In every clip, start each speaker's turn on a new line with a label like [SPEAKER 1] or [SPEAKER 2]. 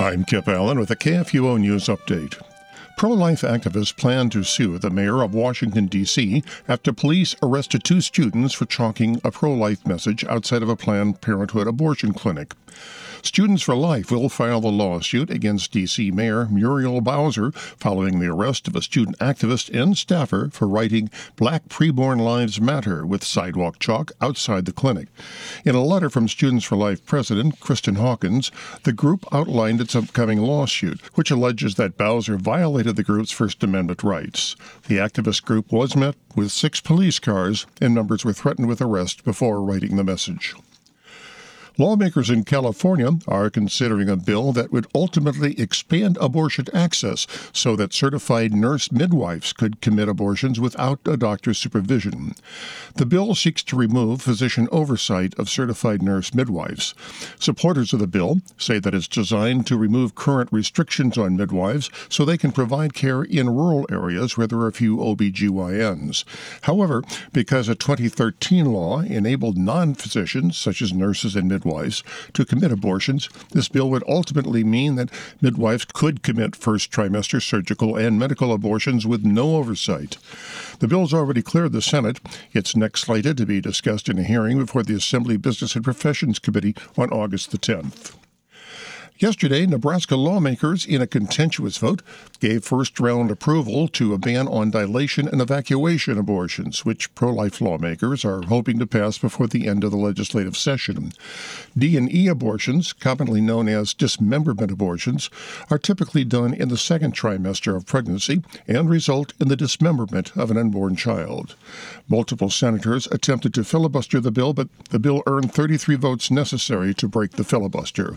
[SPEAKER 1] I'm Kip Allen with a KFUO News Update. Pro life activists plan to sue the mayor of Washington, D.C. after police arrested two students for chalking a pro life message outside of a Planned Parenthood abortion clinic. Students for Life will file the lawsuit against D.C. Mayor Muriel Bowser following the arrest of a student activist and staffer for writing Black Preborn Lives Matter with sidewalk chalk outside the clinic. In a letter from Students for Life President Kristan Hawkins, the group outlined its upcoming lawsuit, which alleges that Bowser violated the group's First Amendment rights. The activist group was met with six police cars, and members were threatened with arrest before writing the message. Lawmakers in California are considering a bill that would ultimately expand abortion access so that certified nurse midwives could commit abortions without a doctor's supervision. The bill seeks to remove physician oversight of certified nurse midwives. Supporters of the bill say that it's designed to remove current restrictions on midwives so they can provide care in rural areas where there are few OBGYNs. However, because a 2013 law enabled non physicians, such as nurses and midwives, midwives to commit abortions. This bill would ultimately mean that midwives could commit first trimester surgical and medical abortions with no oversight. The bill's already cleared the Senate. It's next slated to be discussed in a hearing before the Assembly Business and Professions Committee on August the 10th. Yesterday, Nebraska lawmakers, in a contentious vote, gave first round approval to a ban on dilation and evacuation abortions, which pro life lawmakers are hoping to pass before the end of the legislative session. D and E abortions, commonly known as dismemberment abortions, are typically done in the second trimester of pregnancy and result in the dismemberment of an unborn child. Multiple senators attempted to filibuster the bill, but the bill earned 33 votes necessary to break the filibuster.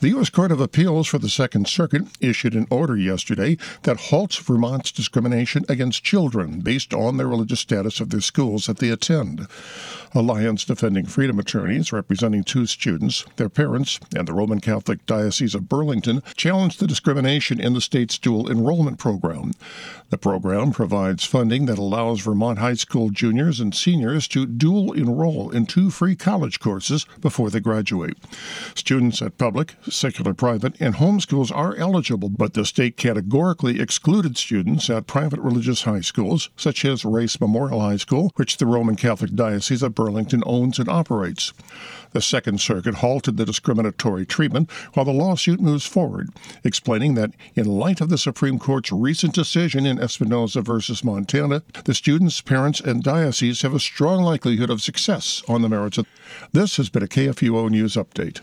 [SPEAKER 1] The U.S. Court of Appeals for the Second Circuit issued an order yesterday that halts Vermont's discrimination against children based on their religious status of their schools that they attend. Alliance Defending Freedom attorneys representing two students, their parents, and the Roman Catholic Diocese of Burlington challenged the discrimination in the state's dual enrollment program. The program provides funding that allows Vermont high school juniors and seniors to dual enroll in two free college courses before they graduate. Students at public, secular private, and homeschools are eligible, but the state categorically excluded students at private religious high schools, such as Rice Memorial High School, which the Roman Catholic Diocese of Burlington owns and operates. The Second Circuit halted the discriminatory treatment while the lawsuit moves forward, explaining that in light of the Supreme Court's recent decision in Espinoza versus Montana, the students, parents, and diocese have a strong likelihood of success on the merits of. This has been a KFUO News Update.